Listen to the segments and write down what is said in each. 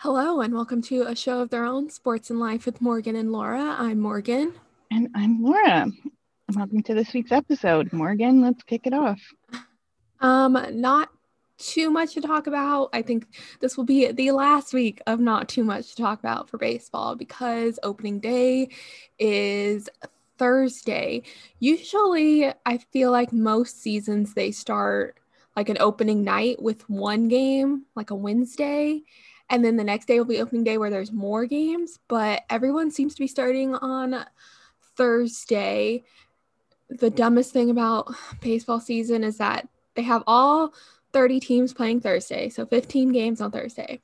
Hello, and welcome to a show of their own, Sports and Life with Morgan and Laura. I'm Morgan. And I'm Laura. Welcome to this week's episode. Morgan, let's kick it off. Um, not too much to talk about. I think this will be the last week of not too much to talk about for baseball because opening day is Thursday. Usually, I feel like most seasons they start like an opening night with one game, like a Wednesday, and then the next day will be opening day where there's more games, but everyone seems to be starting on Thursday. The dumbest thing about baseball season is that they have all 30 teams playing Thursday, so 15 games on Thursday.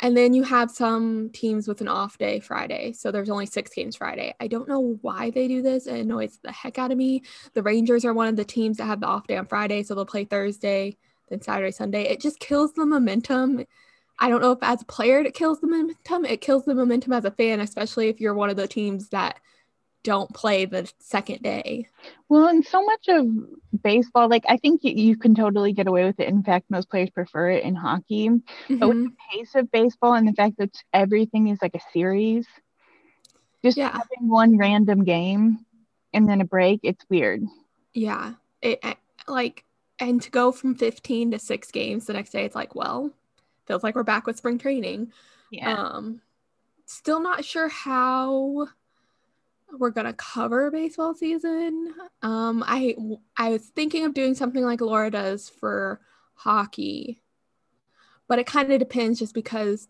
And then you have some teams with an off day Friday. So there's only six games Friday. I don't know why they do this. It annoys the heck out of me. The Rangers are one of the teams that have the off day on Friday. So they'll play Thursday, then Saturday, Sunday. It just kills the momentum. I don't know if as a player it kills the momentum. It kills the momentum as a fan, especially if you're one of the teams that don't play the second day. Well, and so much of baseball, like I think you, you can totally get away with it. In fact, most players prefer it in hockey. Mm-hmm. But with mm-hmm. the pace of baseball and the fact that everything is like a series, just yeah. having one random game and then a break, it's weird. Yeah. It like and to go from 15 to 6 games the next day it's like, well, feels like we're back with spring training. Yeah. Um still not sure how we're gonna cover baseball season. Um, I I was thinking of doing something like Laura does for hockey, but it kind of depends just because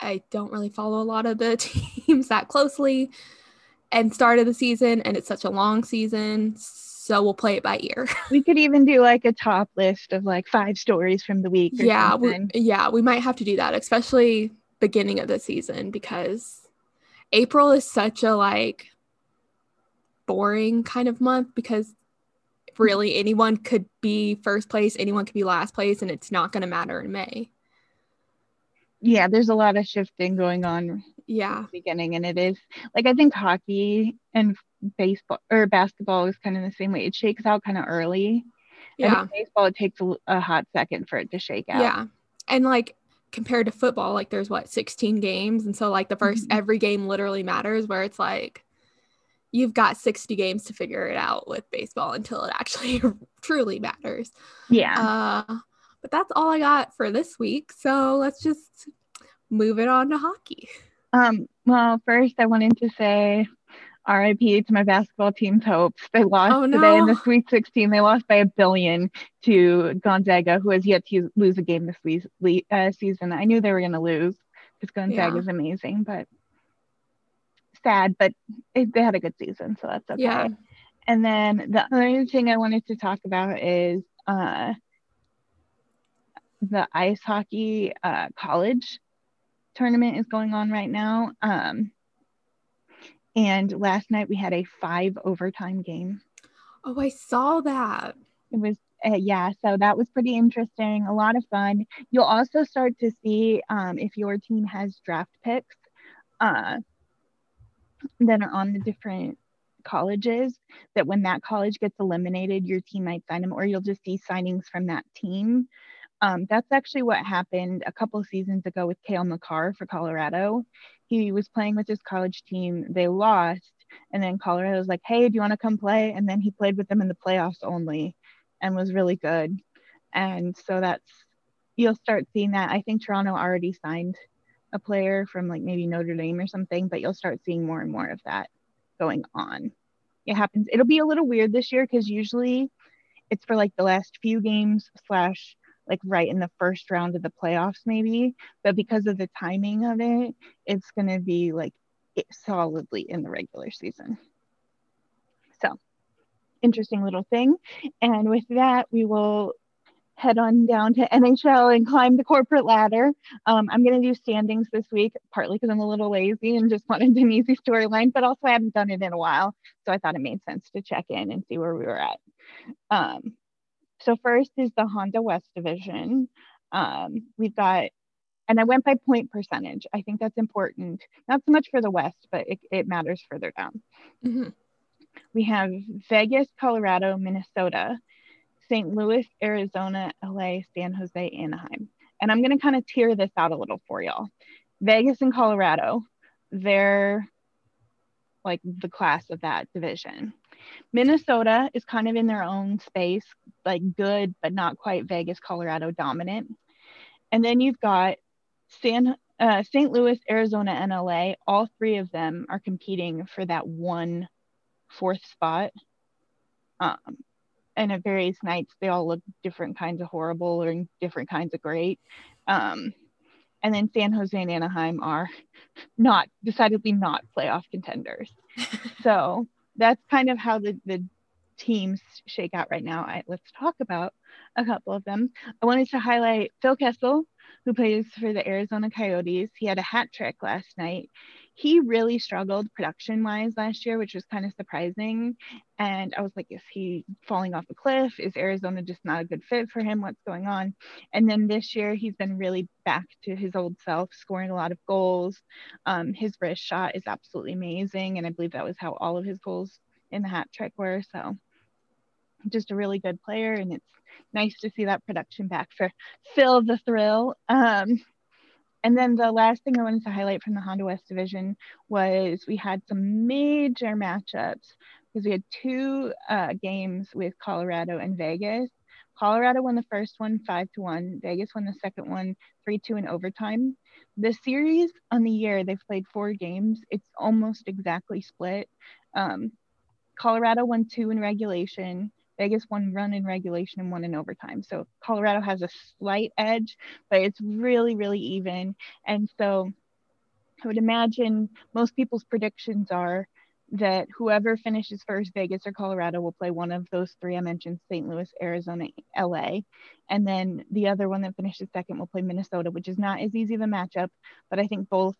I don't really follow a lot of the teams that closely and start of the season, and it's such a long season. So we'll play it by ear. we could even do like a top list of like five stories from the week. yeah, we, yeah, we might have to do that, especially beginning of the season because April is such a like boring kind of month because really anyone could be first place, anyone could be last place, and it's not going to matter in May. Yeah, there's a lot of shifting going on. Yeah, beginning, and it is like I think hockey and baseball or basketball is kind of the same way. It shakes out kind of early. Yeah, baseball it takes a, a hot second for it to shake out. Yeah, and like compared to football, like there's what 16 games, and so like the 1st mm-hmm. every game literally matters. Where it's like you've got 60 games to figure it out with baseball until it actually truly matters. Yeah. Uh, but that's all I got for this week. So let's just move it on to hockey. Um, well, first I wanted to say RIP to my basketball team's hopes. They lost oh, no. today in the Sweet 16. They lost by a billion to Gonzaga, who has yet to lose a game this uh, season. I knew they were going to lose because Gonzaga yeah. is amazing, but sad, but it, they had a good season, so that's okay. Yeah. And then the other thing I wanted to talk about is uh, the ice hockey uh, college tournament is going on right now. Um, and last night we had a five overtime game. Oh, I saw that. It was uh, yeah, so that was pretty interesting. A lot of fun. You'll also start to see um, if your team has draft picks. Uh, that are on the different colleges that when that college gets eliminated, your team might sign them, or you'll just see signings from that team. Um, that's actually what happened a couple seasons ago with Cale Makar for Colorado. He was playing with his college team. They lost, and then Colorado was like, "Hey, do you want to come play?" And then he played with them in the playoffs only, and was really good. And so that's you'll start seeing that. I think Toronto already signed a player from like maybe Notre Dame or something, but you'll start seeing more and more of that going on. It happens. It'll be a little weird this year because usually it's for like the last few games slash like right in the first round of the playoffs maybe but because of the timing of it it's going to be like solidly in the regular season so interesting little thing and with that we will head on down to NHL and climb the corporate ladder. Um, I'm going to do standings this week, partly because I'm a little lazy and just wanted an easy storyline, but also I haven't done it in a while. So I thought it made sense to check in and see where we were at. Um, so, first is the Honda West Division. Um, we've got, and I went by point percentage. I think that's important, not so much for the West, but it, it matters further down. Mm-hmm. We have Vegas, Colorado, Minnesota. St. Louis, Arizona, LA, San Jose, Anaheim. And I'm going to kind of tear this out a little for y'all. Vegas and Colorado, they're like the class of that division. Minnesota is kind of in their own space, like good, but not quite Vegas, Colorado dominant. And then you've got San, uh, St. Louis, Arizona, and LA. All three of them are competing for that one fourth spot. Um, and at various nights, they all look different kinds of horrible or different kinds of great. Um, and then San Jose and Anaheim are not decidedly not playoff contenders. so that's kind of how the, the teams shake out right now. I, let's talk about a couple of them. I wanted to highlight Phil Kessel, who plays for the Arizona Coyotes. He had a hat trick last night he really struggled production wise last year, which was kind of surprising. And I was like, is he falling off a cliff? Is Arizona just not a good fit for him? What's going on? And then this year, he's been really back to his old self, scoring a lot of goals. Um, his wrist shot is absolutely amazing. And I believe that was how all of his goals in the hat trick were. So just a really good player. And it's nice to see that production back for Phil the Thrill. Um, and then the last thing I wanted to highlight from the Honda West division was we had some major matchups because we had two uh, games with Colorado and Vegas. Colorado won the first one five to one. Vegas won the second one three two in overtime. The series on the year they've played four games. It's almost exactly split. Um, Colorado won two in regulation. Vegas won run in regulation and one in overtime. So Colorado has a slight edge, but it's really, really even. And so I would imagine most people's predictions are that whoever finishes first, Vegas or Colorado, will play one of those three I mentioned St. Louis, Arizona, LA. And then the other one that finishes second will play Minnesota, which is not as easy of a matchup, but I think both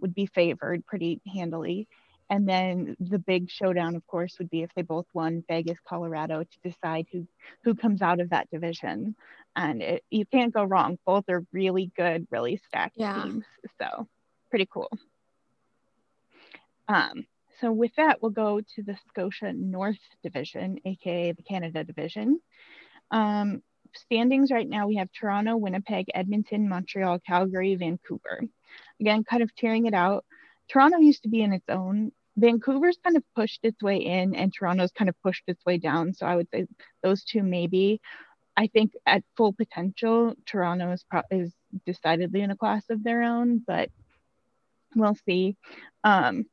would be favored pretty handily. And then the big showdown, of course, would be if they both won Vegas, Colorado to decide who who comes out of that division. And it, you can't go wrong. Both are really good, really stacked yeah. teams. So pretty cool. Um, so with that, we'll go to the Scotia North Division, aka the Canada Division. Um, standings right now, we have Toronto, Winnipeg, Edmonton, Montreal, Calgary, Vancouver. Again, kind of tearing it out. Toronto used to be in its own Vancouver's kind of pushed its way in and Toronto's kind of pushed its way down. So I would say those two maybe. I think at full potential, Toronto is, pro- is decidedly in a class of their own, but we'll see. Um,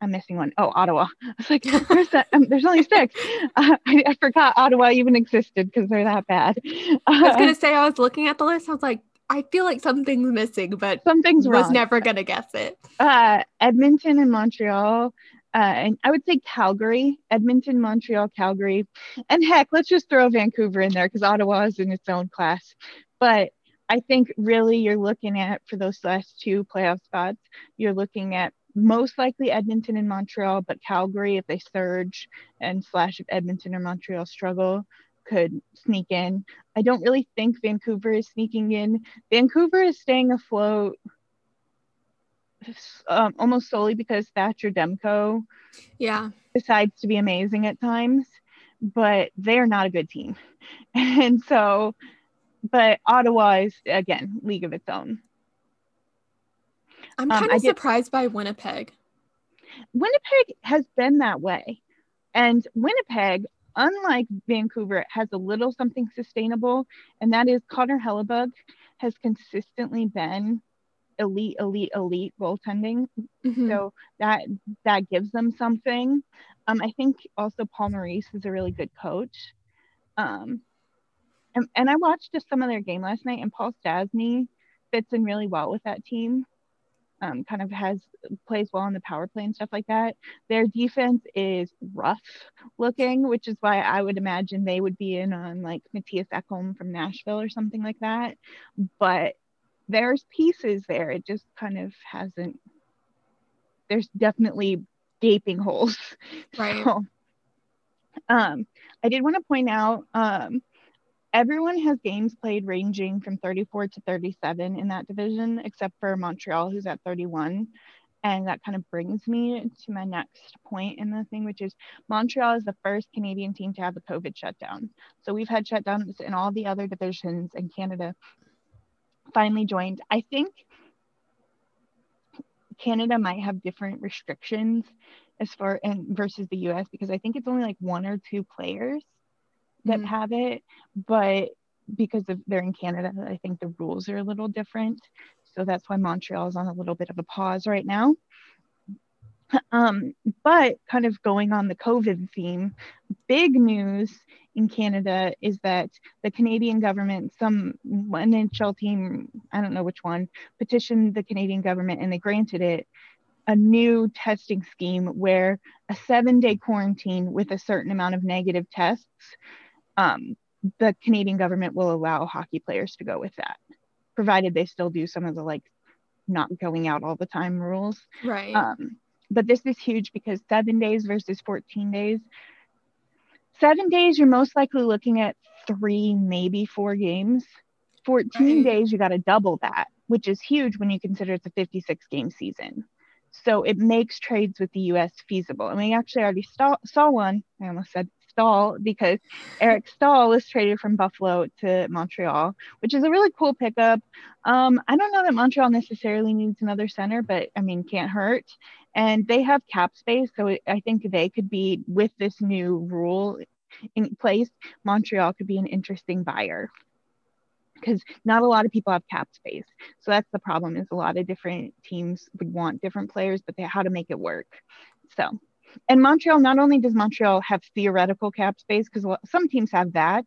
I'm missing one. Oh, Ottawa. I was like, there's that. Um, there's only six. Uh, I, I, forgot Ottawa even existed because they're that bad. Uh, I was gonna say I was looking at the list. I was like, I feel like something's missing, but something's was wrong. never gonna guess it. Uh, Edmonton and Montreal, uh, and I would say Calgary, Edmonton, Montreal, Calgary, and heck, let's just throw Vancouver in there because Ottawa is in its own class. But I think really you're looking at for those last two playoff spots, you're looking at most likely Edmonton and Montreal, but Calgary if they surge and slash if Edmonton or Montreal struggle, could sneak in. I don't really think Vancouver is sneaking in. Vancouver is staying afloat um, almost solely because Thatcher Demko yeah decides to be amazing at times, but they are not a good team. And so, but Ottawa is again league of its own. I'm kind um, of surprised by Winnipeg. Winnipeg has been that way. And Winnipeg, unlike Vancouver, it has a little something sustainable, and that is Connor Hellebuyck has consistently been elite, elite, elite goaltending. Mm-hmm. So that that gives them something. Um, I think also Paul Maurice is a really good coach. Um, and, and I watched just some of their game last night, and Paul Stastny fits in really well with that team um, kind of has plays well on the power play and stuff like that. Their defense is rough looking, which is why I would imagine they would be in on like Mattias Ekholm from Nashville or something like that. But there's pieces there. It just kind of hasn't. There's definitely gaping holes. Right. So, um, I did want to point out um, everyone has games played ranging from 34 to 37 in that division, except for Montreal, who's at 31. and that kind of brings me to my next point in the thing, which is Montreal is the first Canadian team to have a COVID shutdown. So we've had shutdowns in all the other divisions, and Canada finally joined. I think Canada might have different restrictions as far and versus the US because I think it's only like one or two players that mm. have it, but because of they're in Canada, I think the rules are a little different. So that's why Montreal is on a little bit of a pause right now. Um, but kind of going on the COVID theme, big news in Canada is that the Canadian government, some NHL team, I don't know which one, petitioned the Canadian government and they granted it a new testing scheme where a seven day quarantine with a certain amount of negative tests, um, the Canadian government will allow hockey players to go with that provided they still do some of the like not going out all the time rules. Right. Um, but this is huge because seven days versus 14 days. Seven days, you're most likely looking at three, maybe four games. 14 right. days, you got to double that, which is huge when you consider it's a 56 game season. So it makes trades with the US feasible. And we actually already saw, saw one. I almost said Staal because Eric Staal was traded from Buffalo to Montreal, which is a really cool pickup. Um, I don't know that Montreal necessarily needs another center, but I mean, can't hurt. And they have cap space, so I think they could be with this new rule in place. Montreal could be an interesting buyer because not a lot of people have cap space. So that's the problem is a lot of different teams would want different players, but they how to make it work. So and Montreal, not only does Montreal have theoretical cap space, because some teams have that,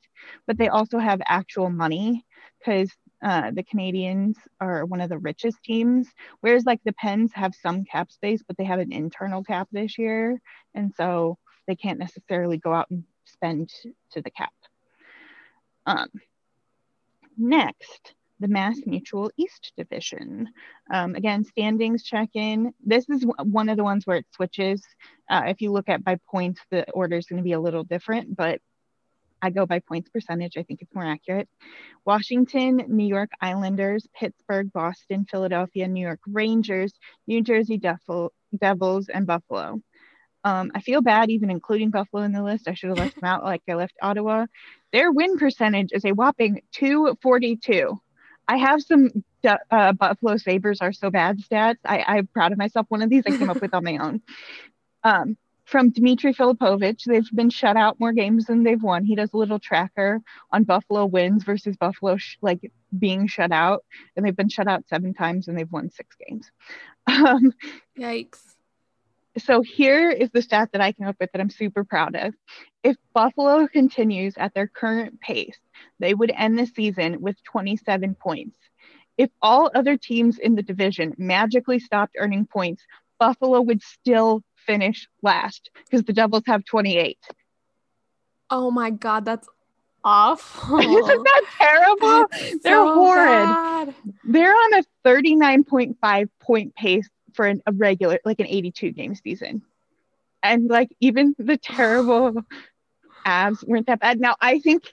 but they also have actual money because uh, the Canadiens are one of the richest teams, whereas like the Pens have some cap space, but they have an internal cap this year. And so they can't necessarily go out and spend to the cap. Um, next, the MassMutual East Division. Um, again, standings check in. This is one of the ones where it switches. Uh, if you look at by points, the order is going to be a little different, but I go by points percentage. I think it's more accurate. Washington, New York Islanders, Pittsburgh, Boston, Philadelphia, New York Rangers, New Jersey Devil, Devils, and Buffalo. Um, I feel bad even including Buffalo in the list. I should have left them out like I left Ottawa. Their win percentage is a whopping 242. I have some uh, Buffalo Sabres are so bad stats. I, I'm proud of myself. One of these I came up with on my own. Um, from Dimitri Filipovic, they've been shut out more games than they've won. He does a little tracker on Buffalo wins versus Buffalo sh- like being shut out, and they've been shut out seven times and they've won six games. Um, Yikes! So here is the stat that I came up with that I'm super proud of. If Buffalo continues at their current pace, they would end the season with 27 points. If all other teams in the division magically stopped earning points, Buffalo would still finish last because the Devils have 28. Oh my God, that's awful. Isn't that terrible? They're so horrid. Bad. They're on a 39.5 point pace for an, a regular, like an 82 game season. And like even the terrible Avs weren't that bad. Now I think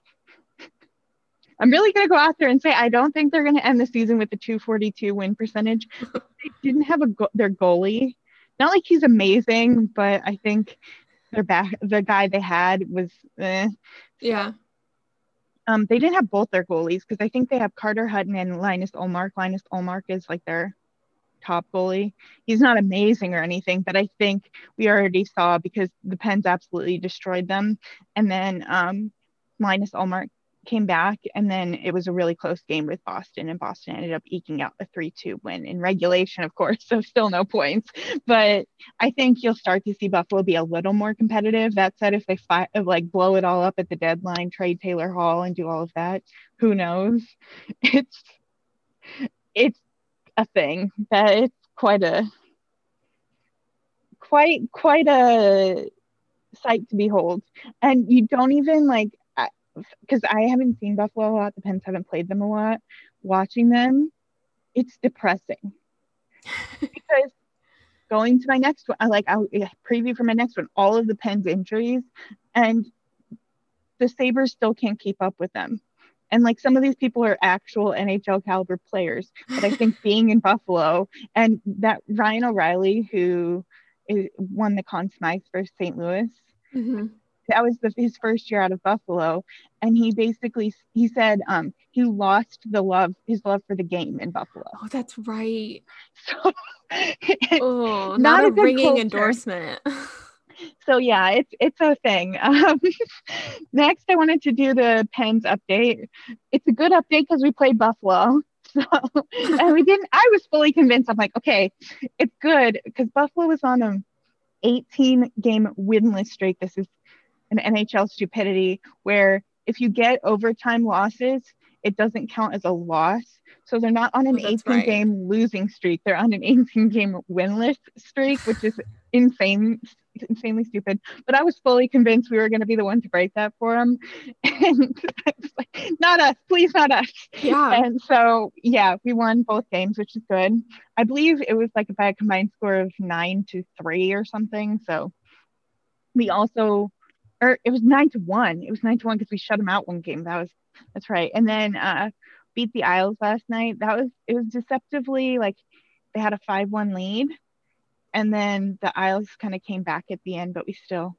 I'm really going to go out there and say I don't think they're going to end the season with the 242 win percentage. they didn't have a go- their goalie. Not like he's amazing, but I think their back the guy they had was eh. yeah. Um, they didn't have both their goalies because I think they have Carter Hutton and Linus Ullmark. Linus Ullmark is like their top goalie. He's not amazing or anything, but I think we already saw because the Pens absolutely destroyed them. And then um, Linus Ullmark came back, and then it was a really close game with Boston, and Boston ended up eking out a 3 2 win in regulation, of course, so still no points. But I think you'll start to see Buffalo be a little more competitive. That said, if they like blow it all up at the deadline, trade Taylor Hall, and do all of that, who knows? It's it's a thing that it's quite a quite quite a sight to behold and you don't even like because I haven't seen Buffalo a lot. The Pens haven't played them a lot. Watching them, it's depressing because going to my next one, I like I'll preview for my next one, all of the Pens injuries, and the Sabres still can't keep up with them. And like some of these people are actual NHL caliber players. But I think being in Buffalo and that Ryan O'Reilly, who is, won the Conn Smythe for St. Louis, mm-hmm. that was the, his first year out of Buffalo, and he basically he said um, he lost the love his love for the game in Buffalo. Oh, that's right. So, oh, not, not a, a ringing culture. endorsement. so yeah, it's it's a thing. Um, next, I wanted to do the Pens update. It's a good update because we played Buffalo. So, and we didn't. I was fully convinced. I'm like, okay, it's good because Buffalo was on an 18 game winless streak. This is an NHL stupidity where if you get overtime losses, it doesn't count as a loss. So they're not on an oh, 18 right. game losing streak. They're on an 18 game winless streak, which is insane, insanely stupid. But I was fully convinced we were going to be the one to break that for them. And I was like, not us, please, not us. Yeah. And so, yeah, we won both games, which is good. I believe it was like by a combined score of nine to three or something. So we also, or it was nine to one. It was nine to one because we shut them out one game. That was, that's right. And then, uh, beat the Isles last night. That was it was deceptively like they had a 5-1 lead and then the Isles kind of came back at the end, but we still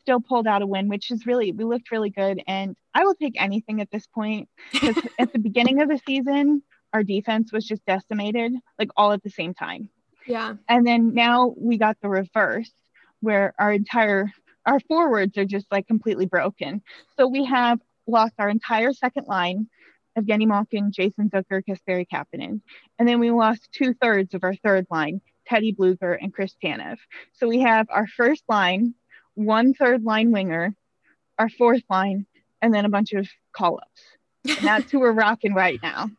still pulled out a win, which is really we looked really good. And I will take anything at this point because at the beginning of the season, our defense was just decimated, like all at the same time. Yeah. And then now we got the reverse where our entire our forwards are just like completely broken. So we have lost our entire second line of Evgeny Malkin, Jason Zucker, Kasperi Kapanen. And then we lost two thirds of our third line, Teddy Blueger, and Chris Tanev. So we have our first line, one third line winger, our fourth line, and then a bunch of call ups. And that's who we're rocking right now.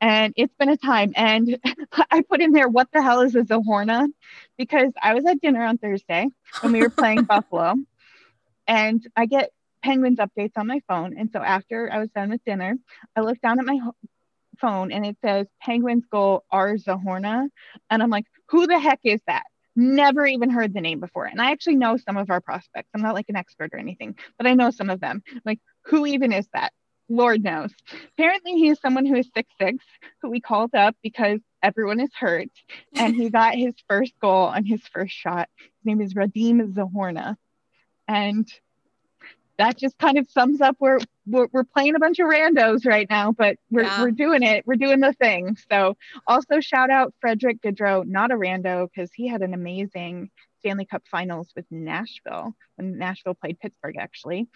And it's been a time. And I put in there, what the hell is a Zohorna? Because I was at dinner on Thursday when we were playing Buffalo. And I get Penguins updates on my phone. And so after I was done with dinner, I looked down at my phone and it says Penguins goal R Zohorna. And I'm like, who the heck is that? Never even heard the name before. And I actually know some of our prospects. I'm not like an expert or anything, but I know some of them. Like, who even is that? Lord knows. Apparently, he is someone who is six six, who we called up because everyone is hurt. And he got his first goal on his first shot. His name is Radim Zohorna. And that just kind of sums up where we're, we're playing a bunch of randos right now, but we're, yeah. we're doing it. We're doing the thing. So also shout out Frederick Gaudreau, not a rando, because he had an amazing Stanley Cup finals with Nashville when Nashville played Pittsburgh, actually.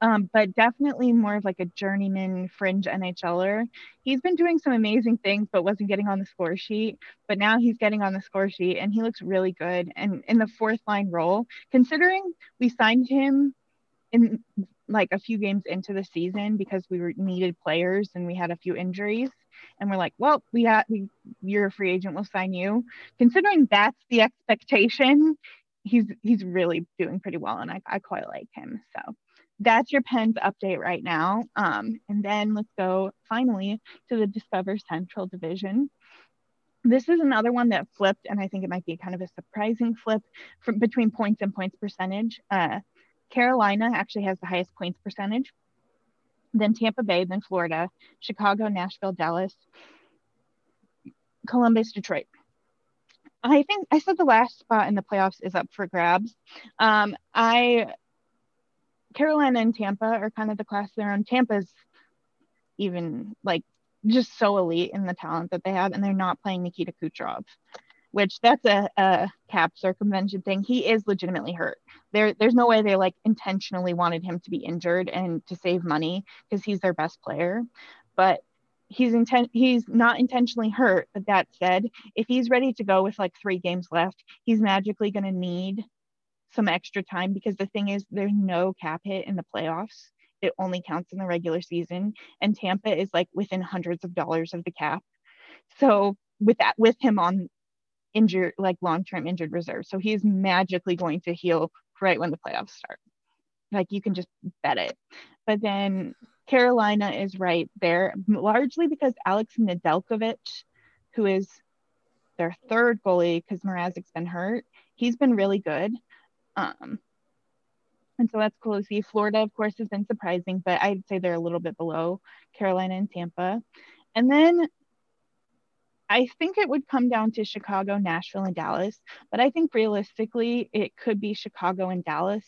Um, but definitely more of like a journeyman fringe NHLer. He's been doing some amazing things, but wasn't getting on the score sheet. But now he's getting on the score sheet and he looks really good. And in the fourth line role, considering we signed him in like a few games into the season because we were needed players and we had a few injuries. And we're like well we had we, you're a free agent. We'll sign you. Considering that's the expectation he's he's really doing pretty well and I, I quite like him. So that's your Pens update right now. Um, and then let's go finally to the discover central division. This is another one that flipped and i think it might be kind of a surprising flip from between points and points percentage. Uh, Carolina actually has the highest points percentage, then Tampa Bay, then Florida, Chicago, Nashville, Dallas, Columbus, Detroit. I think I said the last spot in the playoffs is up for grabs. Um, I Carolina and Tampa are kind of the class they're on. Tampa's even like just so elite in the talent that they have, and they're not playing Nikita Kucherov which that's a, a cap circumvention thing. He is legitimately hurt. There, there's no way they like intentionally wanted him to be injured and to save money because he's their best player. But he's intent he's not intentionally hurt. But that said, if he's ready to go with like three games left, he's magically going to need some extra time because the thing is, there's no cap hit in the playoffs. It only counts in the regular season, and Tampa is like within hundreds of dollars of the cap. So with that, with him on injured, like long-term injured reserve. So he's magically going to heal right when the playoffs start. Like you can just bet it. But then Carolina is right there, largely because Alex Nedeljkovic, who is their third goalie because Mrazek's been hurt, he's been really good. Um, And so that's cool to see. Florida, of course, has been surprising, but I'd say they're a little bit below Carolina and Tampa. And then I think it would come down to Chicago, Nashville, and Dallas. But I think realistically, it could be Chicago and Dallas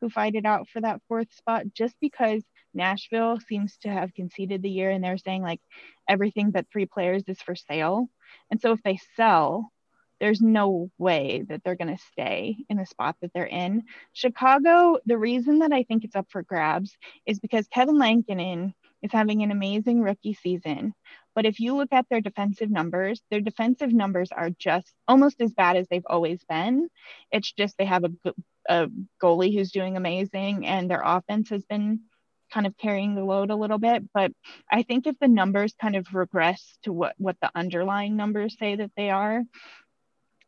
who fight it out for that fourth spot just because Nashville seems to have conceded the year and they're saying like everything but three players is for sale. And so if they sell, there's no way that they're going to stay in the spot that they're in. Chicago, the reason that I think it's up for grabs is because Kevin Lankinen is having an amazing rookie season. But if you look at their defensive numbers, their defensive numbers are just almost as bad as they've always been. It's just they have a, a goalie who's doing amazing and their offense has been kind of carrying the load a little bit. But I think if the numbers kind of regress to what, what the underlying numbers say that they are,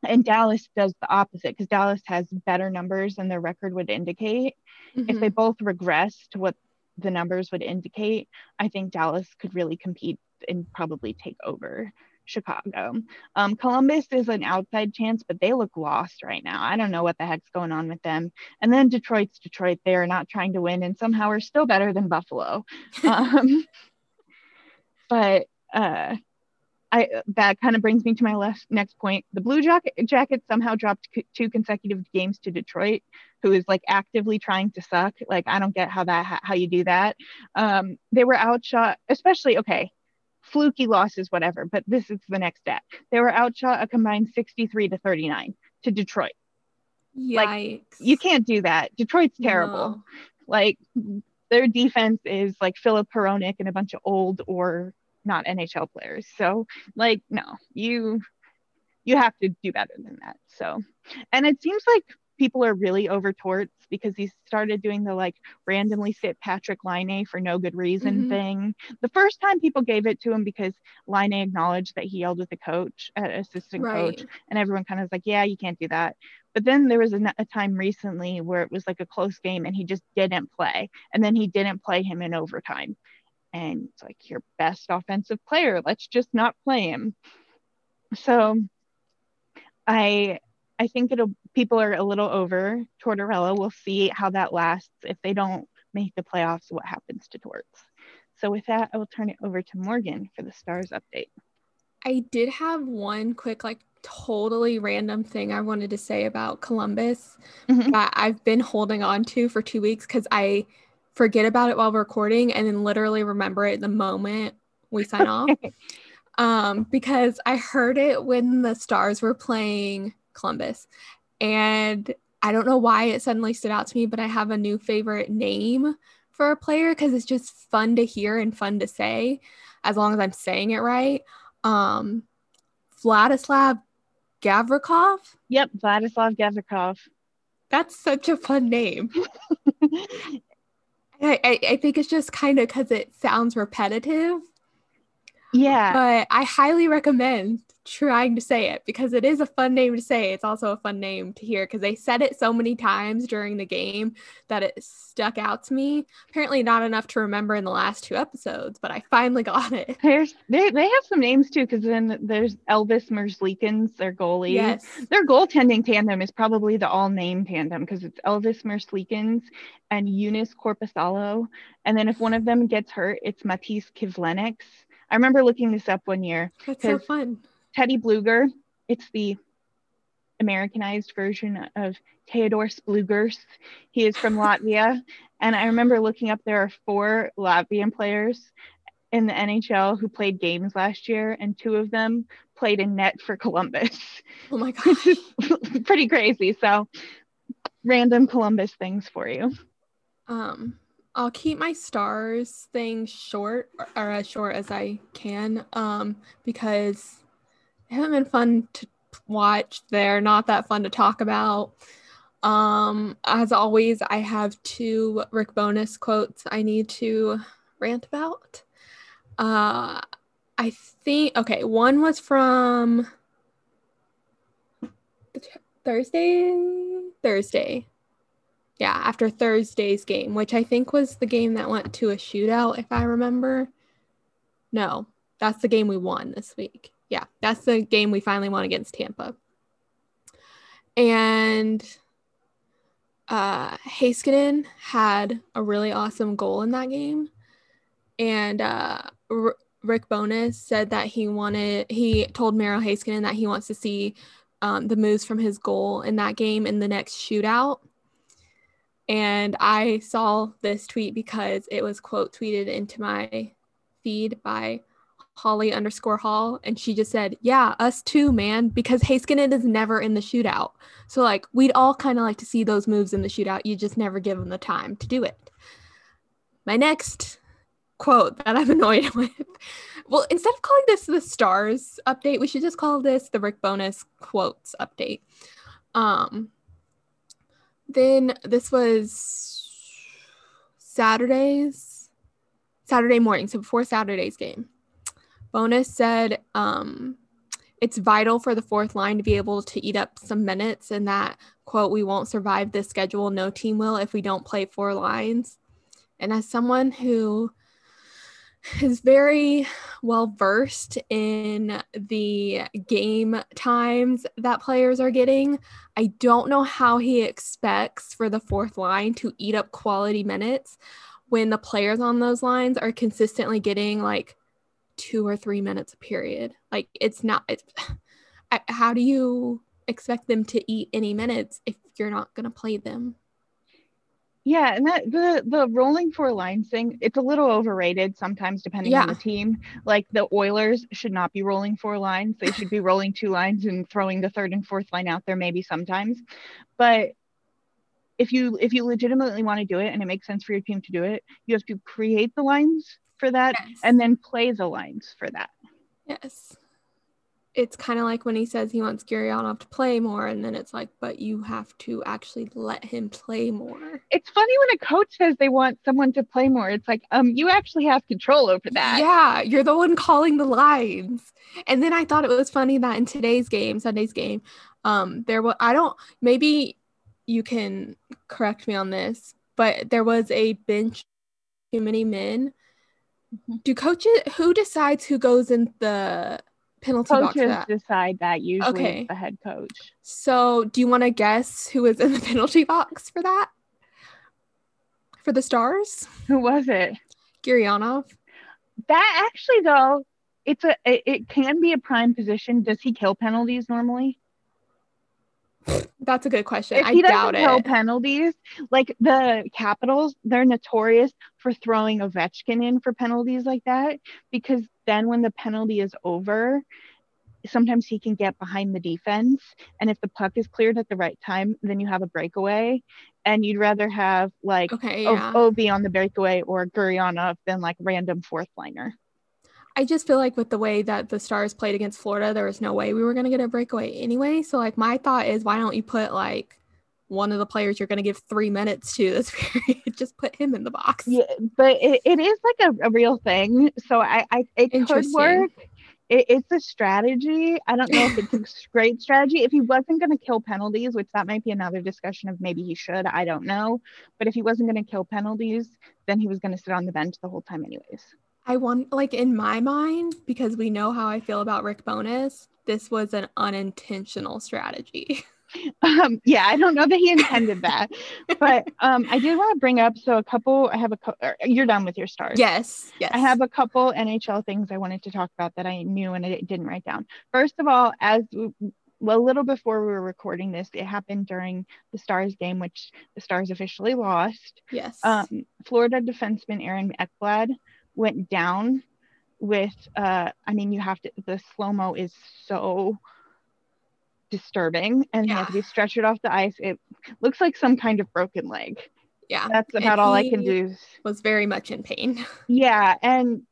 and Dallas does the opposite because Dallas has better numbers than their record would indicate. Mm-hmm. If they both regress to what the numbers would indicate, I think Dallas could really compete and probably take over Chicago. Um, Columbus is an outside chance, but they look lost right now. I don't know what the heck's going on with them. And then Detroit's Detroit. They are not trying to win and somehow are still better than Buffalo. Um, but uh, I that kind of brings me to my last next point. The Blue Jacket Jackets somehow dropped c- two consecutive games to Detroit, who is like actively trying to suck. Like I don't get how that how you do that. Um, they were outshot, especially okay, fluky losses, whatever. But this is the next step. They were outshot a combined 63 to 39 to Detroit. Yikes. Like you can't do that. Detroit's terrible. No. Like their defense is like Filip Hronek and a bunch of old or not NHL players. So like no, you you have to do better than that. So and it seems like people are really over Torts because he started doing the like randomly sit Patrick Laine for no good reason mm-hmm. thing. The first time people gave it to him because Laine acknowledged that he yelled at the coach, at assistant right. coach, and everyone kind of was like, yeah, you can't do that. But then there was a, a, time recently where it was like a close game and he just didn't play. And then he didn't play him in overtime and it's like your best offensive player. Let's just not play him. So I I think it'll people are a little over Tortorella. We'll see how that lasts. If they don't make the playoffs, what happens to Torts. So with that, I will turn it over to Morgan for the stars update. I did have one quick like totally random thing I wanted to say about Columbus mm-hmm. that I've been holding on to for two weeks because I forget about it while recording and then literally remember it the moment we sign off. Um, because I heard it when the Stars were playing Columbus. And I don't know why it suddenly stood out to me, but I have a new favorite name for a player because it's just fun to hear and fun to say as long as I'm saying it right. Um, Vladislav Gavrikov. Yep, Vladislav Gavrikov. That's such a fun name. I, I, think it's just kind of because it sounds repetitive. Yeah. But I highly recommend trying to say it because it is a fun name to say. It's also a fun name to hear because they said it so many times during the game that it stuck out to me. Apparently, not enough to remember in the last two episodes, but I finally got it. There's they, they have some names too because then there's Elvis Merzlikins, their goalie. Yes. Their goaltending tandem is probably the all name tandem because it's Elvis Merzlikins and Joonas Korpisalo. And then if one of them gets hurt, it's Matiss Kivlenieks. I remember looking this up one year. That's so fun. Teddy Blueger. It's the Americanized version of Theodore Splugers. He is from Latvia. And I remember looking up there are four Latvian players in the NHL who played games last year, and two of them played in net for Columbus. Oh my god. pretty crazy. So random Columbus things for you. Um I'll keep my stars thing short or, or as short as I can um because haven't been fun to watch. They're not that fun to talk about. Um, as always, I have two Rick Bowness quotes I need to rant about. Uh, I think okay, one was from Thursday. Thursday. Yeah, after Thursday's game, which I think was the game that went to a shootout, if I remember. No, that's the game we won this week yeah, that's the game we finally won against Tampa. And uh, Heiskanen had a really awesome goal in that game, and uh, R- Rick Bowness said that he wanted. He told Miro Heiskanen that he wants to see um, the moves from his goal in that game in the next shootout. And I saw this tweet because it was quote tweeted into my feed by Holly underscore Hall, and she just said, "Yeah, us too, man." Because Heiskanen is never in the shootout, so like we'd all kind of like to see those moves in the shootout. You just never give them the time to do it. My next quote that I'm annoyed with. Well, instead of calling this the stars update, we should just call this the Rick Bowness quotes update. Um, then this was Saturday's Saturday morning, so before Saturday's game. Bowness said um, it's vital for the fourth line to be able to eat up some minutes, and that quote, "We won't survive this schedule. No team will if we don't play four lines." And as someone who is very well versed in the game times that players are getting. I don't know how he expects for the fourth line to eat up quality minutes when the players on those lines are consistently getting like two or three minutes a period. Like it's not. It's, how do you expect them to eat any minutes if you're not going to play them? Yeah, and that the the rolling four lines thing, it's a little overrated sometimes depending yeah. on the team. Like the Oilers should not be rolling four lines. They should be rolling two lines and throwing the third and fourth line out there maybe sometimes. But if you if you legitimately want to do it and it makes sense for your team to do it, you have to create the lines for that yes. and then play the lines for that. Yes it's kind of like when he says he wants Gurianov to play more, and then it's like, but you have to actually let him play more. It's funny when a coach says they want someone to play more. It's like, um, you actually have control over that. Yeah, you're the one calling the lines. And then I thought it was funny that in today's game, Sunday's game, um, there was I don't maybe you can correct me on this, but there was a bench too many men. Mm-hmm. Do coaches who decides who goes in the penalty Coaches box Coaches decide that usually okay. the head coach. So, do you want to guess who was in the penalty box for that? For the Stars? Who was it? Gurianov. That actually, though, it's a it, it can be a prime position. Does he kill penalties normally? That's a good question. If I he doubt doesn't it. penalties, like the Capitals, they're notorious for throwing Ovechkin in for penalties like that because then when the penalty is over, sometimes he can get behind the defense. And if the puck is cleared at the right time, then you have a breakaway. And you'd rather have like okay, yeah. OV on the breakaway or Gurianov than like random fourth liner. I just feel like with the way that the Stars played against Florida, there was no way we were going to get a breakaway anyway. So, like, my thought is, why don't you put like one of the players you're going to give three minutes to this period? just put him in the box. Yeah, but it, it is like a, a real thing. So, I, I it could work. It, it's a strategy. I don't know if it's a great strategy. If he wasn't going to kill penalties, which that might be another discussion of maybe he should, I don't know. But if he wasn't going to kill penalties, then he was going to sit on the bench the whole time, anyways. I want like in my mind because we know how I feel about Rick Bowness. This was an unintentional strategy. Um, yeah, I don't know that he intended that, but um, I did want to bring up. So a couple, I have a. couple. you're done with your stars. Yes, yes. I have a couple NHL things I wanted to talk about that I knew and I didn't write down. First of all, as well, a little before we were recording this, it happened during the Stars game, which the Stars officially lost. Yes. Um, Florida defenseman Aaron Ekblad went down with uh i mean you have to the slow mo is so disturbing and yeah. he had to be stretched off the ice. It looks like some kind of broken leg. Yeah. That's about all i can do. was very much in pain. Yeah and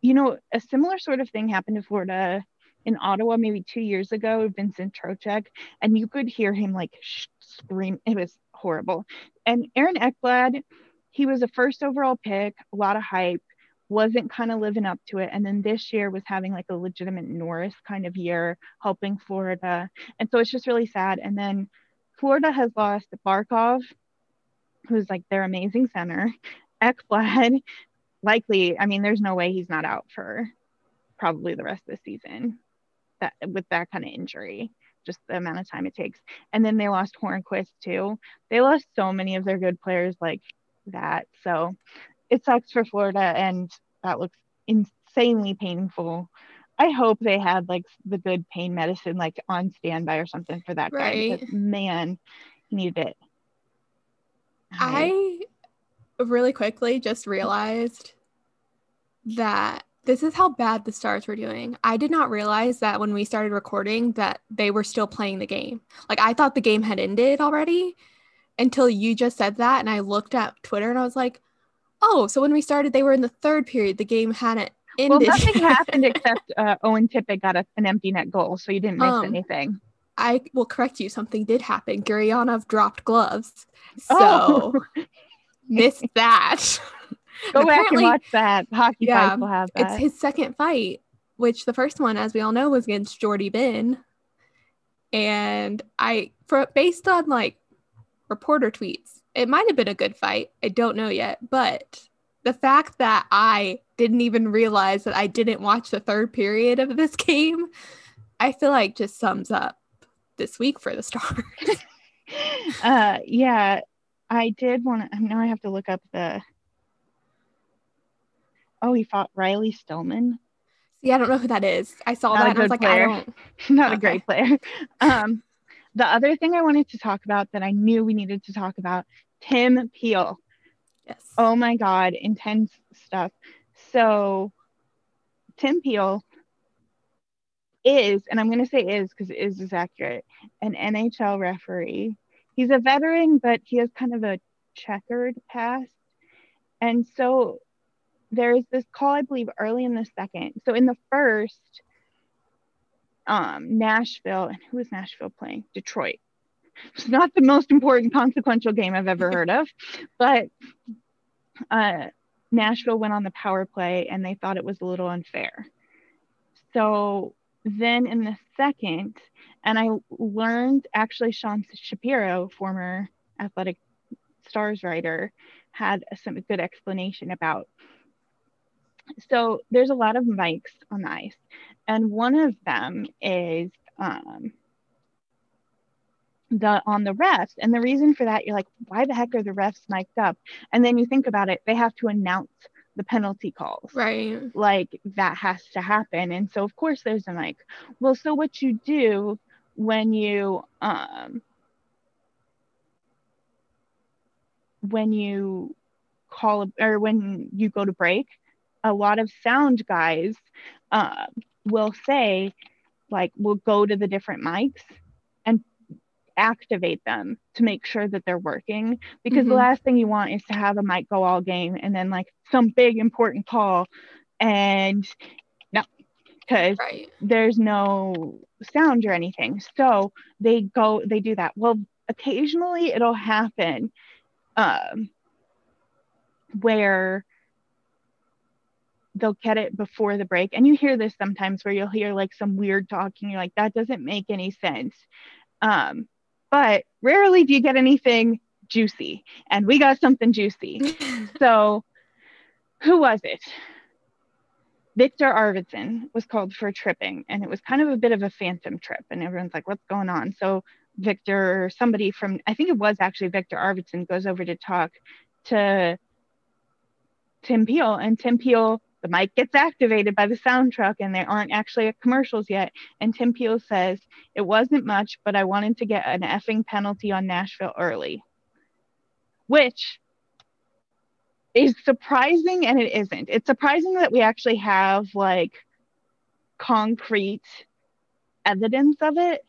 you know a similar sort of thing happened to florida in ottawa maybe two years ago vincent trocheck and you could hear him like sh- scream. It was horrible. And aaron ekblad he was a first overall pick a lot of hype wasn't kind of living up to it. And then this year was having like a legitimate Norris kind of year, helping Florida. And so it's just really sad. And then Florida has lost Barkov, who's like their amazing center. Ekblad, likely, I mean, there's no way he's not out for probably the rest of the season that with that kind of injury. just the amount of time it takes. And then they lost Hornqvist too. They lost so many of their good players like that. So it sucks for Florida, and that looks insanely painful. I hope they had like the good pain medicine like on standby or something for that right. guy. Because, man, he needed it. I really quickly just realized that this is how bad the stars were doing. I did not realize that when we started recording that they were still playing the game. Like I thought the game had ended already until you just said that and I looked at Twitter and I was like, "Oh, so when we started they were in the third period. The game hadn't ended." Well, nothing happened except uh, Owen Tippett got a, an empty net goal, so you didn't miss um, anything. I will correct you. Something did happen. Gurianov dropped gloves. So oh. missed that. Go back and watch that. Hockey yeah, will have that. It's his second fight, which the first one, as we all know, was against Jordie Benn. And I, for based on like reporter tweets, it might have been a good fight. I don't know yet, but the fact that I didn't even realize that I didn't watch the third period of this game, I feel like just sums up this week for the Stars. uh, yeah, I did want to. Now I have to look up the. Oh, he fought Riley Stillman. See, I don't know who that is. I saw Not that and I was like, player. I don't. Not okay. a great player. Um, the other thing I wanted to talk about that I knew we needed to talk about Tim Peel. Yes. Oh my God, intense stuff. So, Tim Peel is, and I'm going to say is because is is accurate, an NHL referee. He's a veteran, but he has kind of a checkered past. And so there's this call, I believe, early in the second. So in the first, um, Nashville, and who was Nashville playing? Detroit. It's not the most important consequential game I've ever heard of, but uh, Nashville went on the power play and they thought it was a little unfair. So then in the second, and I learned actually Sean Shapiro, former athletic stars writer, had some good explanation about. So there's a lot of mics on the ice, and one of them is um, the on the refs. And the reason for that, you're like, why the heck are the refs mic'd up? And then you think about it, they have to announce the penalty calls. Right. Like that has to happen. And so of course there's a mic. well, so what you do when you um when you call or when you go to break, a lot of sound guys uh, will say like we'll go to the different mics and activate them to make sure that they're working because mm-hmm. the last thing you want is to have a mic go all game and then like some big important call and no because right. there's no sound or anything so they go they do that well occasionally it'll happen um where they'll get it before the break and you hear this sometimes where you'll hear like some weird talking you're like that doesn't make any sense um but rarely do you get anything juicy. And we got something juicy. so, who was it? Viktor Arvidsson was called for tripping, and it was kind of a bit of a phantom trip. And everyone's like, what's going on? So, Viktor, somebody from, I think it was actually Viktor Arvidsson, goes over to talk to Tim Peel, and Tim Peel the mic gets activated by the sound truck and they aren't actually commercials yet. And Tim Peel says, It wasn't much, but I wanted to get an effing penalty on Nashville early. Which is surprising and it isn't. It's surprising that we actually have like concrete evidence of it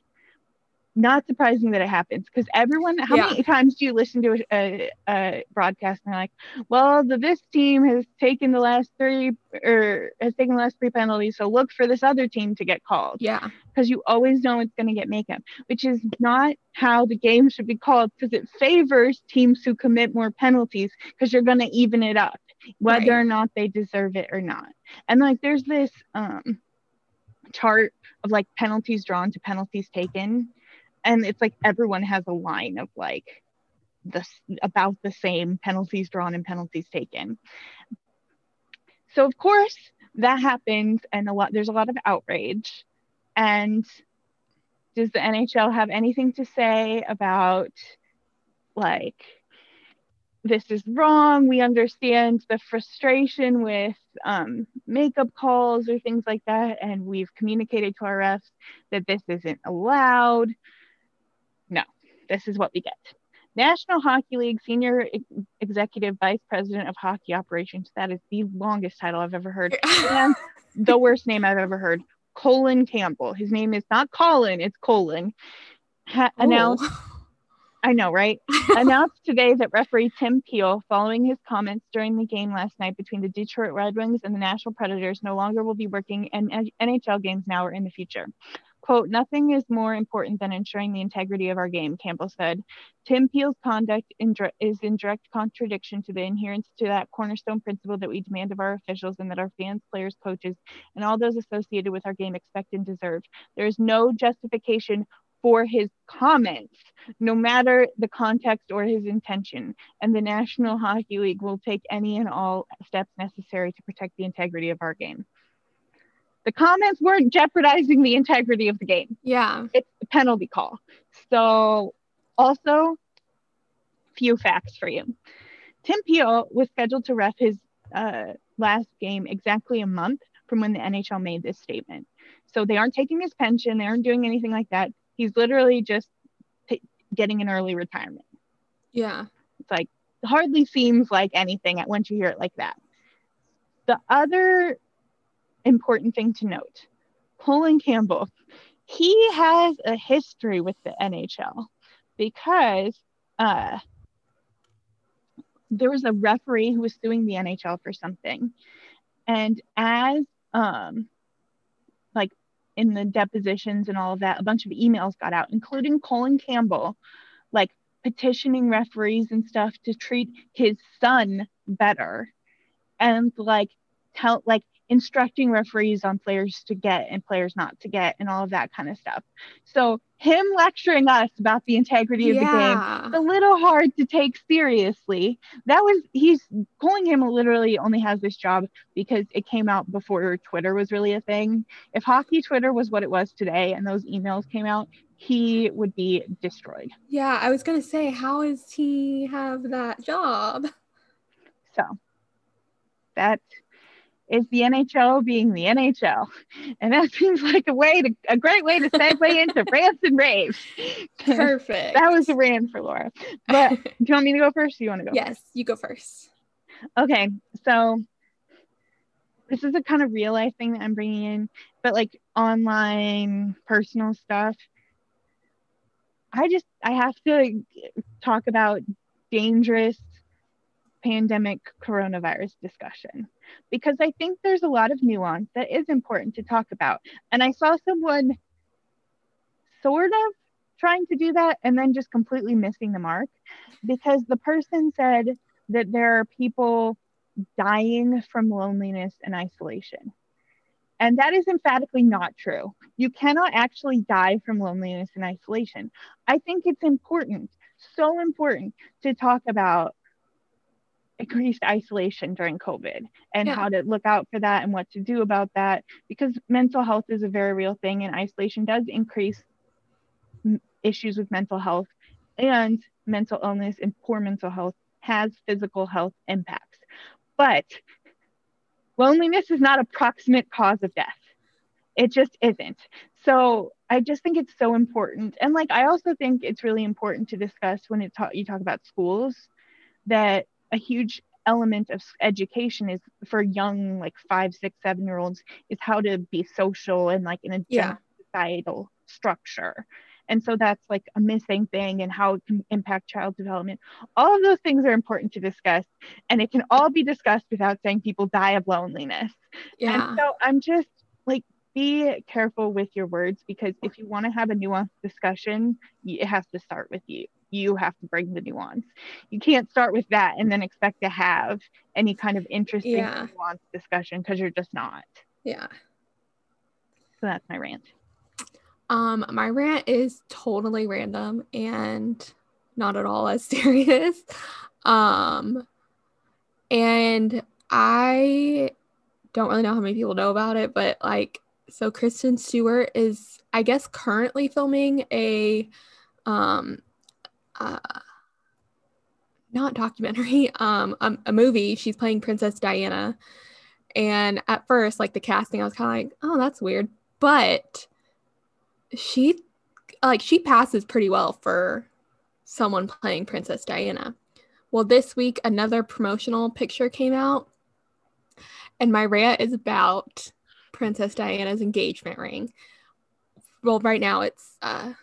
not surprising that it happens because everyone how yeah. many times do you listen to a, a, a, broadcast and they're like well the this team has taken the last three or has taken the last three penalties so look for this other team to get called yeah because you always know it's going to get makeup which is not how the game should be called because it favors teams who commit more penalties because you're going to even it up whether right. or not they deserve it or not and like there's this um chart of like penalties drawn to penalties taken and it's like everyone has a line of like the about the same penalties drawn and penalties taken. So of course that happens, and a lot there's a lot of outrage, and does the NHL have anything to say about like this is wrong? We understand the frustration with um, makeup calls or things like that, and we've communicated to our refs that this isn't allowed. This is what we get. National Hockey League Senior Executive Vice President of Hockey Operations. That is the longest title I've ever heard. and the worst name I've ever heard. Colin Campbell. His name is not Colin, it's Colin. Ha- oh. announced I know, right? announced today that referee Tim Peel, following his comments during the game last night between the Detroit Red Wings and the Nashville Predators, no longer will be working in NHL games now or in the future. Quote, nothing is more important than ensuring the integrity of our game, Campbell said. Tim Peel's conduct in is in direct contradiction to the adherence to that cornerstone principle that we demand of our officials and that our fans, players, coaches, and all those associated with our game expect and deserve. There is no justification for his comments, no matter the context or his intention. And the National Hockey League will take any and all steps necessary to protect the integrity of our game the comments weren't jeopardizing the integrity of the game. Yeah. It's a penalty call. So, also, few facts for you. Tim Peel was scheduled to ref his uh, last game exactly a month from when the NHL made this statement. So, they aren't taking his pension, they aren't doing anything like that. He's literally just t- getting an early retirement. Yeah. It's like, hardly seems like anything once you hear it like that. The other important thing to note Colin Campbell, he has a history with the NHL because uh, there was a referee who was suing the NHL for something. And as um, like in the depositions and all of that, a bunch of emails got out, including Colin Campbell, like petitioning referees and stuff to treat his son better and like tell like instructing referees on players to get and players not to get and all of that kind of stuff. So him lecturing us about the integrity of yeah. the game, a little hard to take seriously. That was he's Colin Campbell literally only has this job because it came out before Twitter was really a thing. If hockey Twitter was what it was today and those emails came out, he would be destroyed. Yeah, I was gonna say, how does he have that job? So that is the NHL being the NHL. And that seems like a way to a great way to segue into rants and raves. Perfect. that was a rant for Laura. But do you want me to go first? Or you want to go? Yes, first? you go first. Okay, so this is a kind of real life thing that I'm bringing in, but like online personal stuff. I just I have to talk about dangerous pandemic coronavirus discussion because I think there's a lot of nuance that is important to talk about. And I saw someone sort of trying to do that and then just completely missing the mark because the person said that there are people dying from loneliness and isolation. And that is emphatically not true. You cannot actually die from loneliness and isolation. I think it's important, so important to talk about increased isolation during COVID and yeah. how to look out for that and what to do about that because mental health is a very real thing and isolation does increase issues with mental health and mental illness and poor mental health has physical health impacts. But loneliness is not a proximate cause of death. It just isn't. So I just think it's so important. And like I also think it's really important to discuss when it ta- you talk about schools that a huge element of education is for young like five six seven year olds is how to be social and like in a yeah. societal structure. And so that's like a missing thing and how it can impact child development. All of those things are important to discuss and it can all be discussed without saying people die of loneliness. Yeah. and so i'm just like be careful with your words because if you want to have a nuanced discussion it has to start with you you have to bring the nuance. You can't start with that and then expect to have any kind of interesting yeah. nuanced discussion because you're just not. Yeah. So that's my rant. Um, my rant is totally random and not at all as serious. Um, and I don't really know how many people know about it, but like so Kristen Stewart is, I guess, currently filming a, um, uh, not documentary, um, a, a movie. She's playing Princess Diana, and at first, like the casting, I was kind of like, oh, that's weird, but she, like, she passes pretty well for someone playing Princess Diana. Well, this week another promotional picture came out, and my rant is about Princess Diana's engagement ring. Well, right now it's uh,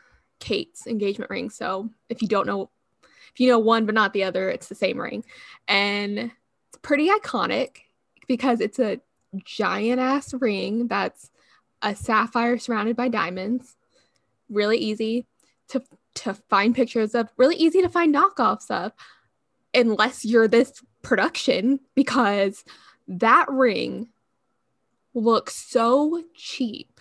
Kate's engagement ring. So if you don't know, if you know one but not the other, it's the same ring. And it's pretty iconic because it's a giant ass ring that's a sapphire surrounded by diamonds. Really easy to to find pictures of, really easy to find knockoffs of, unless you're this production, because that ring looks so cheap.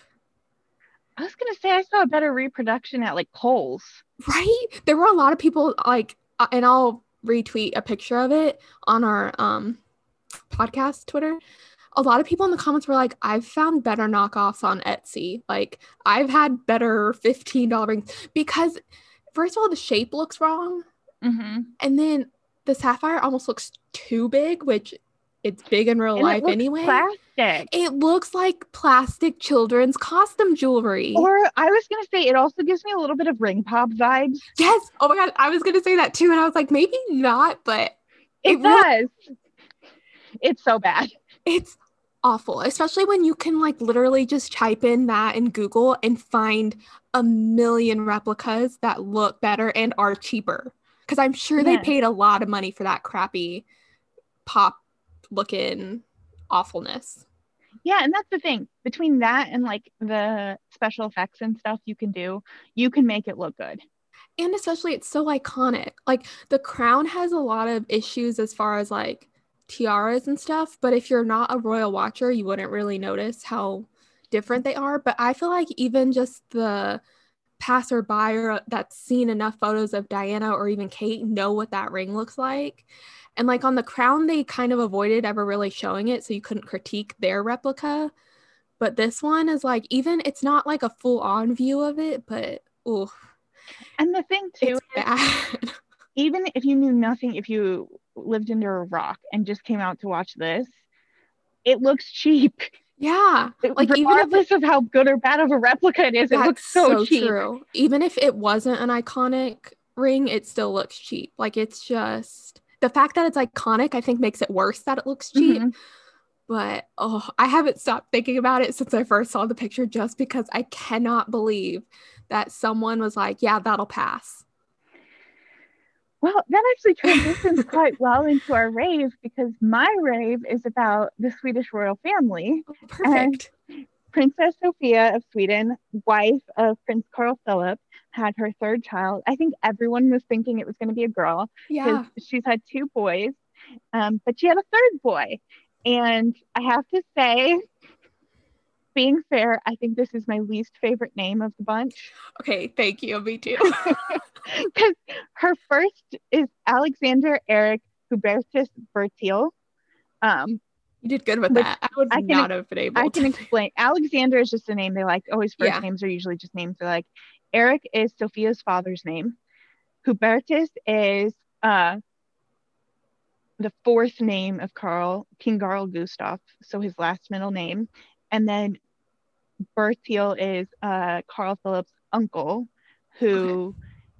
I was gonna say I saw a better reproduction at like Kohl's. Right? There were a lot of people like, uh, and I'll retweet a picture of it on our um podcast Twitter. A lot of people in the comments were like, I've found better knockoffs on Etsy. Like, I've had better $15 rings because, first of all, the shape looks wrong. Mm-hmm. And then the sapphire almost looks too big, which it's big in real And life anyway. Plastic. It looks like plastic children's costume jewelry. Or I was gonna say it also gives me a little bit of ring pop vibes. yes. Oh my god, I was gonna say that too, and I was like, maybe not, but It, It really- does. It's so bad. it's awful, especially when you can like literally just type in that in Google and find a million replicas that look better and are cheaper. Because I'm sure they paid a lot of money for that crappy pop looking awfulness. Yeah, and that's the thing. Between that and like the special effects and stuff you can do, you can make it look good. and especially it's so iconic like the crown has a lot of issues as far as like tiaras and stuff but if you're not a royal watcher you wouldn't really notice how different they are but i feel like even just the passerby or that's seen enough photos of diana or even kate know what that ring looks like and like on the crown they kind of avoided ever really showing it so you couldn't critique their replica but this one is like even it's not like a full on view of it but oh And the thing too, bad. even if you knew nothing, if you lived under a rock and just came out to watch this, it looks cheap. yeah. Like even if regardless of how good or bad of a replica it is, it looks so, cheap. true. Even if it wasn't an iconic ring, it still looks cheap. Like it's just the fact that it's iconic, I think makes it worse that it looks cheap. Mhm. But oh, I haven't stopped thinking about it since I first saw the picture just because I cannot believe that someone was like, yeah, that'll pass. Well, that actually transitions quite well into our rave because my rave is about the Swedish royal family. Perfect. Princess Sofia of Sweden, wife of Prince Carl Philip, had her third child. I think everyone was thinking it was going to be a girl because yeah. she's had two boys, um, but she had a third boy. And I have to say, being fair, I think this is my least favorite name of the bunch Okay. Thank you. Me too. because her first is Alexander Erik Hubertus Bertil. Um, you did good with that. I would I can- not have been able I can explain. Alexander is just a name they like. Always first Yeah. names are usually just names they like. Erik is Sofia's father's name. Hubertus is uh, the fourth name of Carl, King Carl Gustaf, so his last middle name. And then Bertil is uh, Carl Philip's uncle, who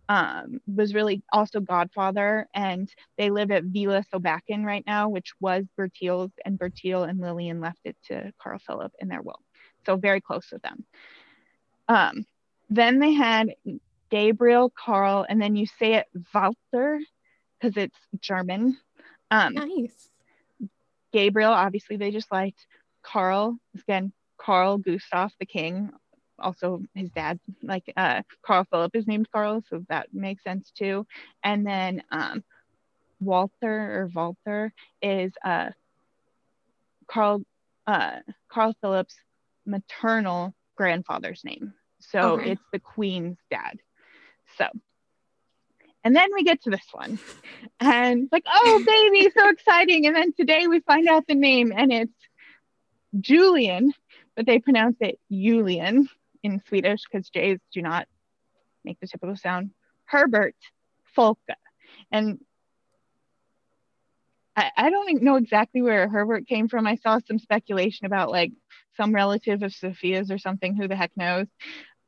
um, was really also godfather. And they live at Villa Solbacken right now, which was Bertil's, and Bertil and Lilian left it to Carl Philip in their will. So very close with them. Um, then they had Gabriel, Carl, and then you say it Walter because it's German. Um, Nice. Gabriel, obviously, they just liked. Carl, again, Carl Gustaf, the king, also his dad, like uh, Carl Philip is named Carl, so that makes sense too. And then um, Walter or Walter is uh, Carl uh, Carl Philip's maternal grandfather's name. So Okay. it's the queen's dad. So, and then we get to this one, and like, oh, baby, so exciting. And then today we find out the name, and it's Julian, but they pronounce it Julian in Swedish because J's do not make the typical sound. Herbert Folke. And I, I don't know exactly where Herbert came from. I saw some speculation about like some relative of Sofia's or something. Who the heck knows?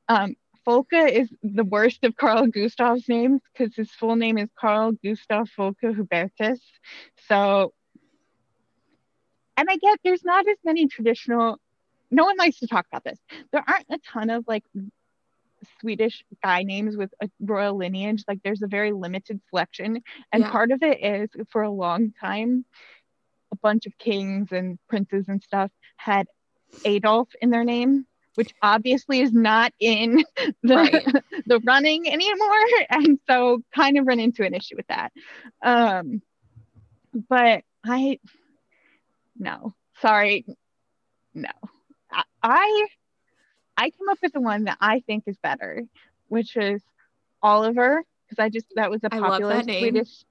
Um, Folke is the worst of Carl Gustaf's names because his full name is Carl Gustaf Folke Hubertus. So, and I get there's not as many traditional, no one likes to talk about this. There aren't a ton of like Swedish guy names with a royal lineage. Like there's a very limited selection. And yeah. part of it is for a long time, a bunch of kings and princes and stuff had Adolf in their name, which obviously is not in the, right. the running anymore. And so kind of run into an issue with that. Um, but I, no, sorry. No, I, I I came up with the one that I think is better, which is Oliver, because I just that was a popular Swedish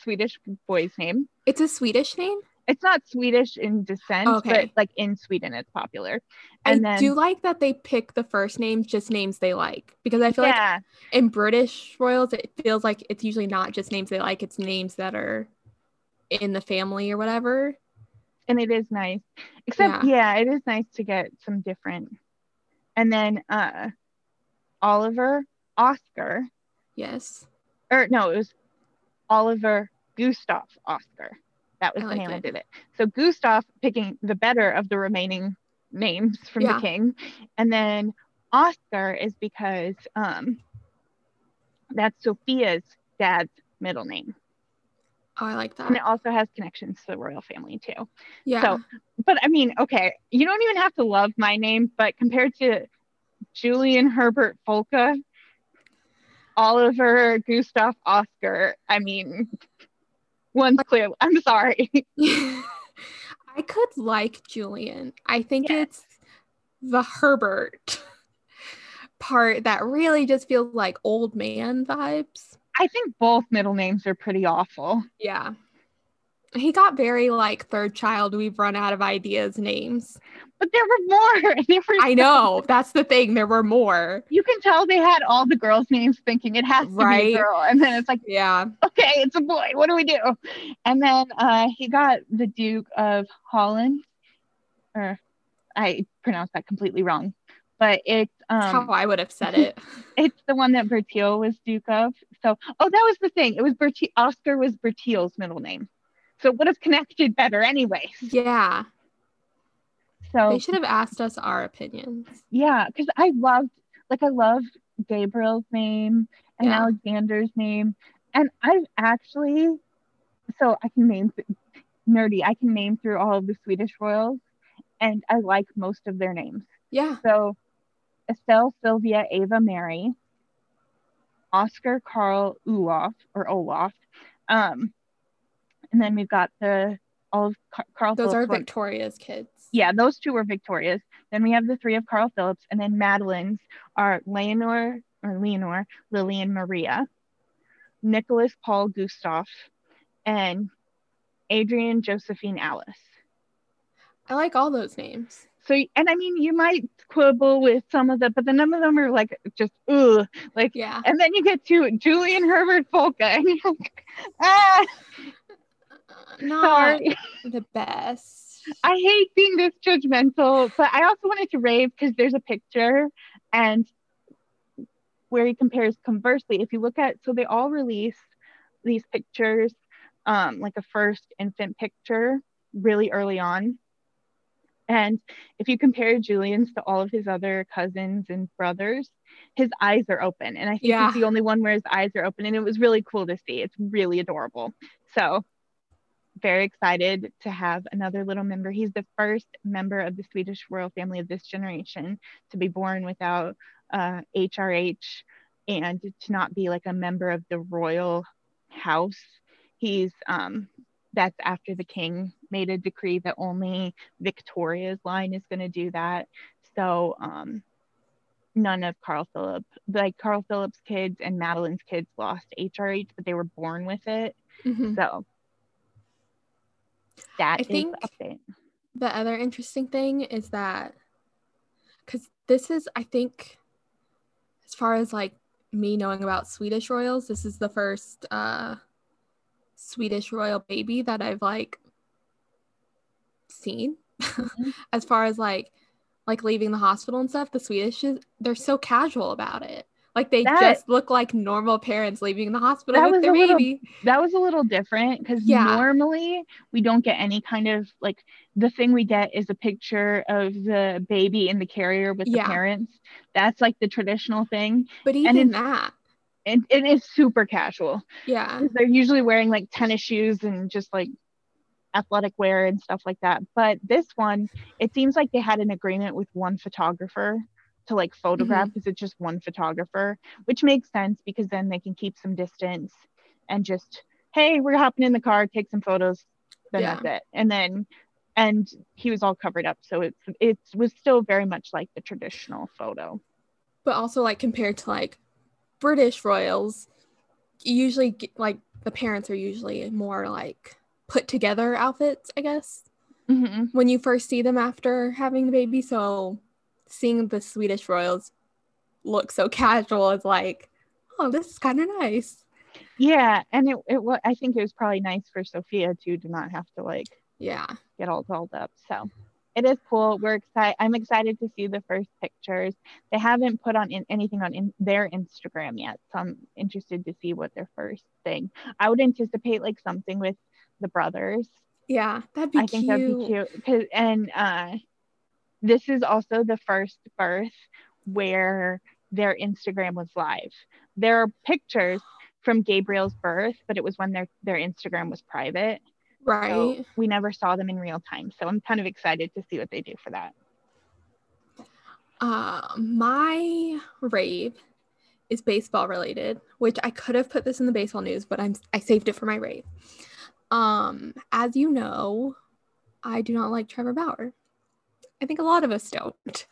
Swedish boy's name. It's a Swedish name. It's not Swedish in descent, okay. but like in Sweden, it's popular. And I then, do like that they pick the first names just names they like because I feel yeah. like in British royals, it feels like it's usually not just names they like; it's names that are in the family or whatever. And it is nice, except yeah, yeah it is nice to get some different and then uh Oliver Oscar. Yes. Or no, it was Oliver Gustaf Oscar. That was I the name I did it. So Gustaf picking the better of the remaining names from yeah. the king. And then Oscar is because um that's Sofia's dad's middle name. Oh, I like that. And it also has connections to the royal family too. Yeah. So, but I mean, okay, you don't even have to love my name, but compared to Julian Herbert Folke, Oliver Gustaf Oscar, I mean, one's clear. I'm sorry. I could like Julian. I think yes. it's the Herbert part that really just feels like old man vibes. I think both middle names are pretty awful. Yeah. He got very like third child, we've run out of ideas names. But there were more. There were I know. That's the thing. There were more. You can tell they had all the girls' names thinking it has to right? be a girl. And then it's like, yeah. Okay, it's a boy. What do we do? And then uh, he got the Duke of Holland. Or I pronounced that completely wrong but it's um, how I would have said it. it's the one that Bertil was Duke of. So, oh, that was the thing. It was Bertil. Oscar was Bertil's middle name, so it would have connected better, anyway. Yeah. So they should have asked us our opinions. Yeah, because I loved, like, I loved Gabriel's name and yeah. Alexander's name, and I've actually, so I can name nerdy. I can name through all of the Swedish royals, and I like most of their names. Yeah. So Estelle Silvia Ava Mary, Oscar Carl Olaf or Olaf. Um, and then we've got the all of Carl. Those Phillips are Victoria's kids. Yeah, those two were Victoria's. Then we have the three of Carl Philip's, and then Madeleine's are Leonor or Leonor, Lilian Maria, Nicolas Paul Gustaf, and Adrienne Josephine Alice. I like all those names. So, and I mean, you might quibble with some of them, but the none of them are like just, ugh. Like, yeah. And then you get to Julian Herbert Folke, and you're like, ah. Not Sorry. the best. I hate being this judgmental, but I also wanted to rave because there's a picture and where he compares conversely. If you look at, so they all release these pictures, um, like a first infant picture really early on and if you compare Julian's to all of his other cousins and brothers, his eyes are open. And I think yeah. he's the only one where his eyes are open. And it was really cool to see. It's really adorable. So, very excited to have another little member. He's the first member of the Swedish royal family of this generation to be born without uh, HRH and to not be like a member of the royal house. He's um, that's after the king made a decree that only Victoria's line is going to do that. So um, none of Carl Philip, like Carl Philip's kids and Madeleine's kids lost HRH, but they were born with it. Mm-hmm. So that I think the other interesting thing is that because this is, I think, as far as like me knowing about Swedish royals, this is the first uh, Swedish royal baby that I've like seen. Mm-hmm. as far as like like leaving the hospital and stuff, the Swedish is they're so casual about it. Like they that, just look like normal parents leaving the hospital with their baby. Little, that was a little different because yeah. normally we don't get any kind of like the thing we get is a picture of the baby in the carrier with yeah. the parents. That's like the traditional thing. But even that. And it is super casual. Yeah. They're usually wearing like tennis shoes and just like athletic wear and stuff like that. But this one, it seems like they had an agreement with one photographer to like photograph because mm-hmm. it's just one photographer, which makes sense because then they can keep some distance and just, hey, we're hopping in the car, take some photos, then yeah. that's it. And then and he was all covered up. So it's it was still very much like the traditional photo. But also like compared to like British royals, usually like the parents are usually more like put together outfits, I guess. Mm-hmm. When you first see them after having the baby, so seeing the Swedish royals look so casual is like, oh, this is kind of nice. Yeah, and it it was. I think it was probably nice for Sofia too to not have to like yeah get all dolled up. So it is cool. We're excited. I'm excited to see the first pictures. They haven't put on in, anything on in their Instagram yet, so I'm interested to see what their first thing. I would anticipate like something with the brothers. Yeah, that'd be. I think that'd be cute. And uh, this is also the first birth where their Instagram was live. There are pictures from Gabriel's birth, but it was when their their Instagram was private. Right. So we never saw them in real time. So I'm kind of excited to see what they do for that. Uh, my rave is baseball related, which I could have put this in the baseball news, but I'm I saved it for my rave. Um, as you know, I do not like Trevor Bauer. I think a lot of us don't.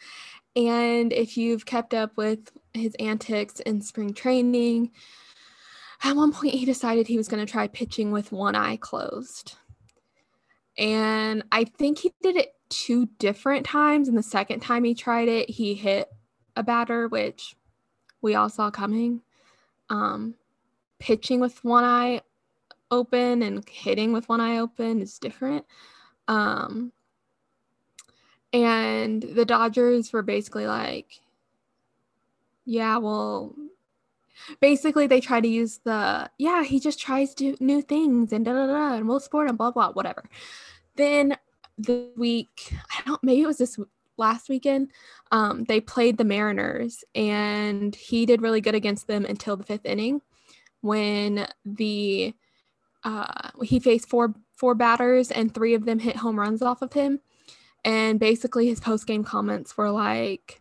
And if you've kept up with his antics in spring training, at one point he decided he was going to try pitching with one eye closed. And I think he did it two different times. And the second time he tried it, he hit a batter, which we all saw coming. Um, pitching with one eye open and hitting with one eye open is different. Um, and the Dodgers were basically like, yeah, well, basically they try to use the, yeah, he just tries to new things and da da da, and we'll support him, blah, blah, whatever. Then the week, I don't, maybe it was this last weekend, um, they played the Mariners and he did really good against them until the fifth inning when the, uh, he faced four four batters and three of them hit home runs off of him. And basically, his post game comments were like,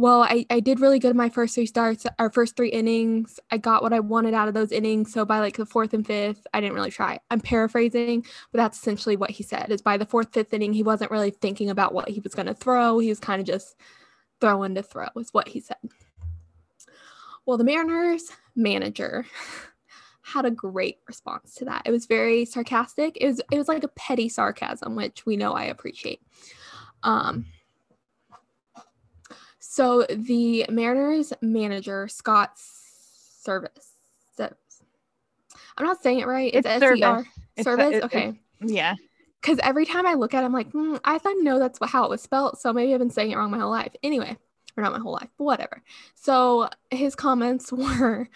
well, I, I did really good in my first three starts, our first three innings. I got what I wanted out of those innings. So by like the fourth and fifth, I didn't really try. I'm paraphrasing, but that's essentially what he said is by the fourth, fifth inning, he wasn't really thinking about what he was going to throw. He was kind of just throwing to throw, is what he said. Well, the Mariners manager had a great response to that. It was very sarcastic. It was it was like a petty sarcasm, which we know I appreciate. Um so the Mariners manager, Scott Servais. I'm not saying it right. It's, it's S-E-R. Servais. It's, okay. It's, yeah. Because every time I look at it, I'm like, mm, I thought no, that's how it was spelled. So maybe I've been saying it wrong my whole life. Anyway, or not my whole life, but whatever. So his comments were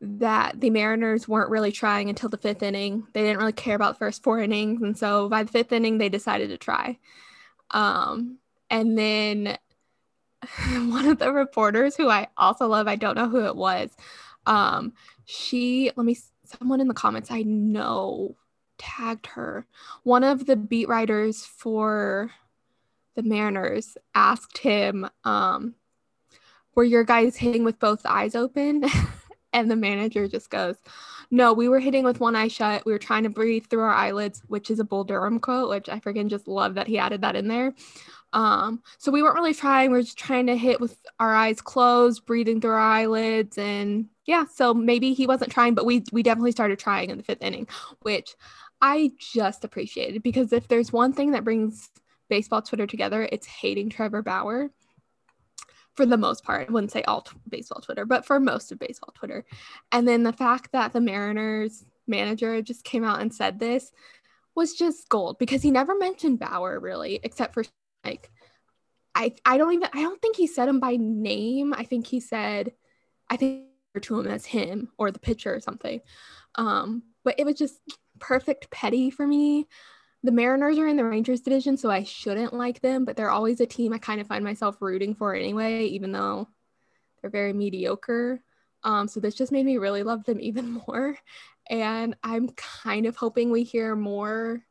that the Mariners weren't really trying until the fifth inning. They didn't really care about the first four innings. And so by the fifth inning, they decided to try. Um, and then one of the reporters who I also love, I don't know who it was, um, she, let me, someone in the comments I know tagged her. One of the beat writers for the Mariners asked him, um, were your guys hitting with both eyes open? And the manager just goes, No, we were hitting with one eye shut. We were trying to breathe through our eyelids, which is a Bull Durham quote, which I freaking just love that he added that in there. Um, so we weren't really trying. We are just trying to hit with our eyes closed, breathing through our eyelids. And yeah, so maybe he wasn't trying, but we we definitely started trying in the fifth inning, which I just appreciated because if there's one thing that brings baseball Twitter together, it's hating Trevor Bauer for the most part. I wouldn't say all t- baseball Twitter, but for most of baseball Twitter. And then the fact that the Mariners manager just came out and said this was just gold because he never mentioned Bauer really, except for like I I don't even I don't think he said him by name. I think he said I think to him as him or the pitcher or something. Um, but it was just perfect petty for me. The Mariners are in the Rangers division, so I shouldn't like them, but they're always a team I kind of find myself rooting for anyway, even though they're very mediocre. Um, so this just made me really love them even more. And I'm kind of hoping we hear more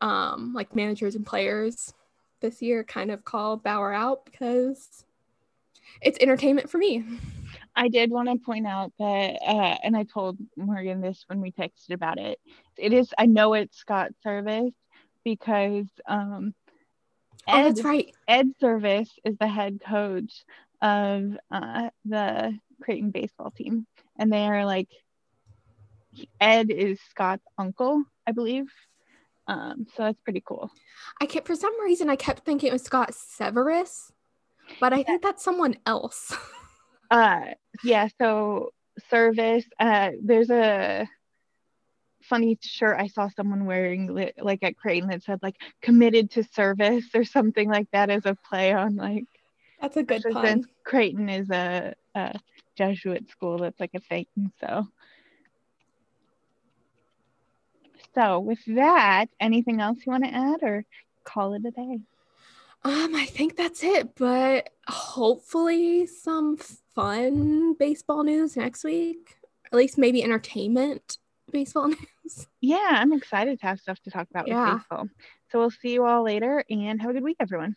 um, like managers and players this year kind of call Bauer out because it's entertainment for me. I did want to point out that, uh, and I told Morgan this when we texted about it. It is, I know it's Scott Servais because um, Ed, oh, that's right. Ed Servais is the head coach of uh, the Creighton baseball team, and they are like Ed is Scott's uncle, I believe. Um, so that's pretty cool. I kept for some reason I kept thinking it was Scott Severus, but I think that's someone else. uh yeah, so service. uh there's a funny shirt I saw someone wearing like at Creighton that said like committed to service or something like that as a play on like that's a good pun. Creighton is a, a Jesuit school that's like a thing. So So, with that, anything else you want to add or call it a day? Um, I think that's it, but hopefully some fun baseball news next week. At least maybe entertainment baseball news. Yeah, I'm excited to have stuff to talk about yeah. with baseball. So we'll see you all later and have a good week, everyone.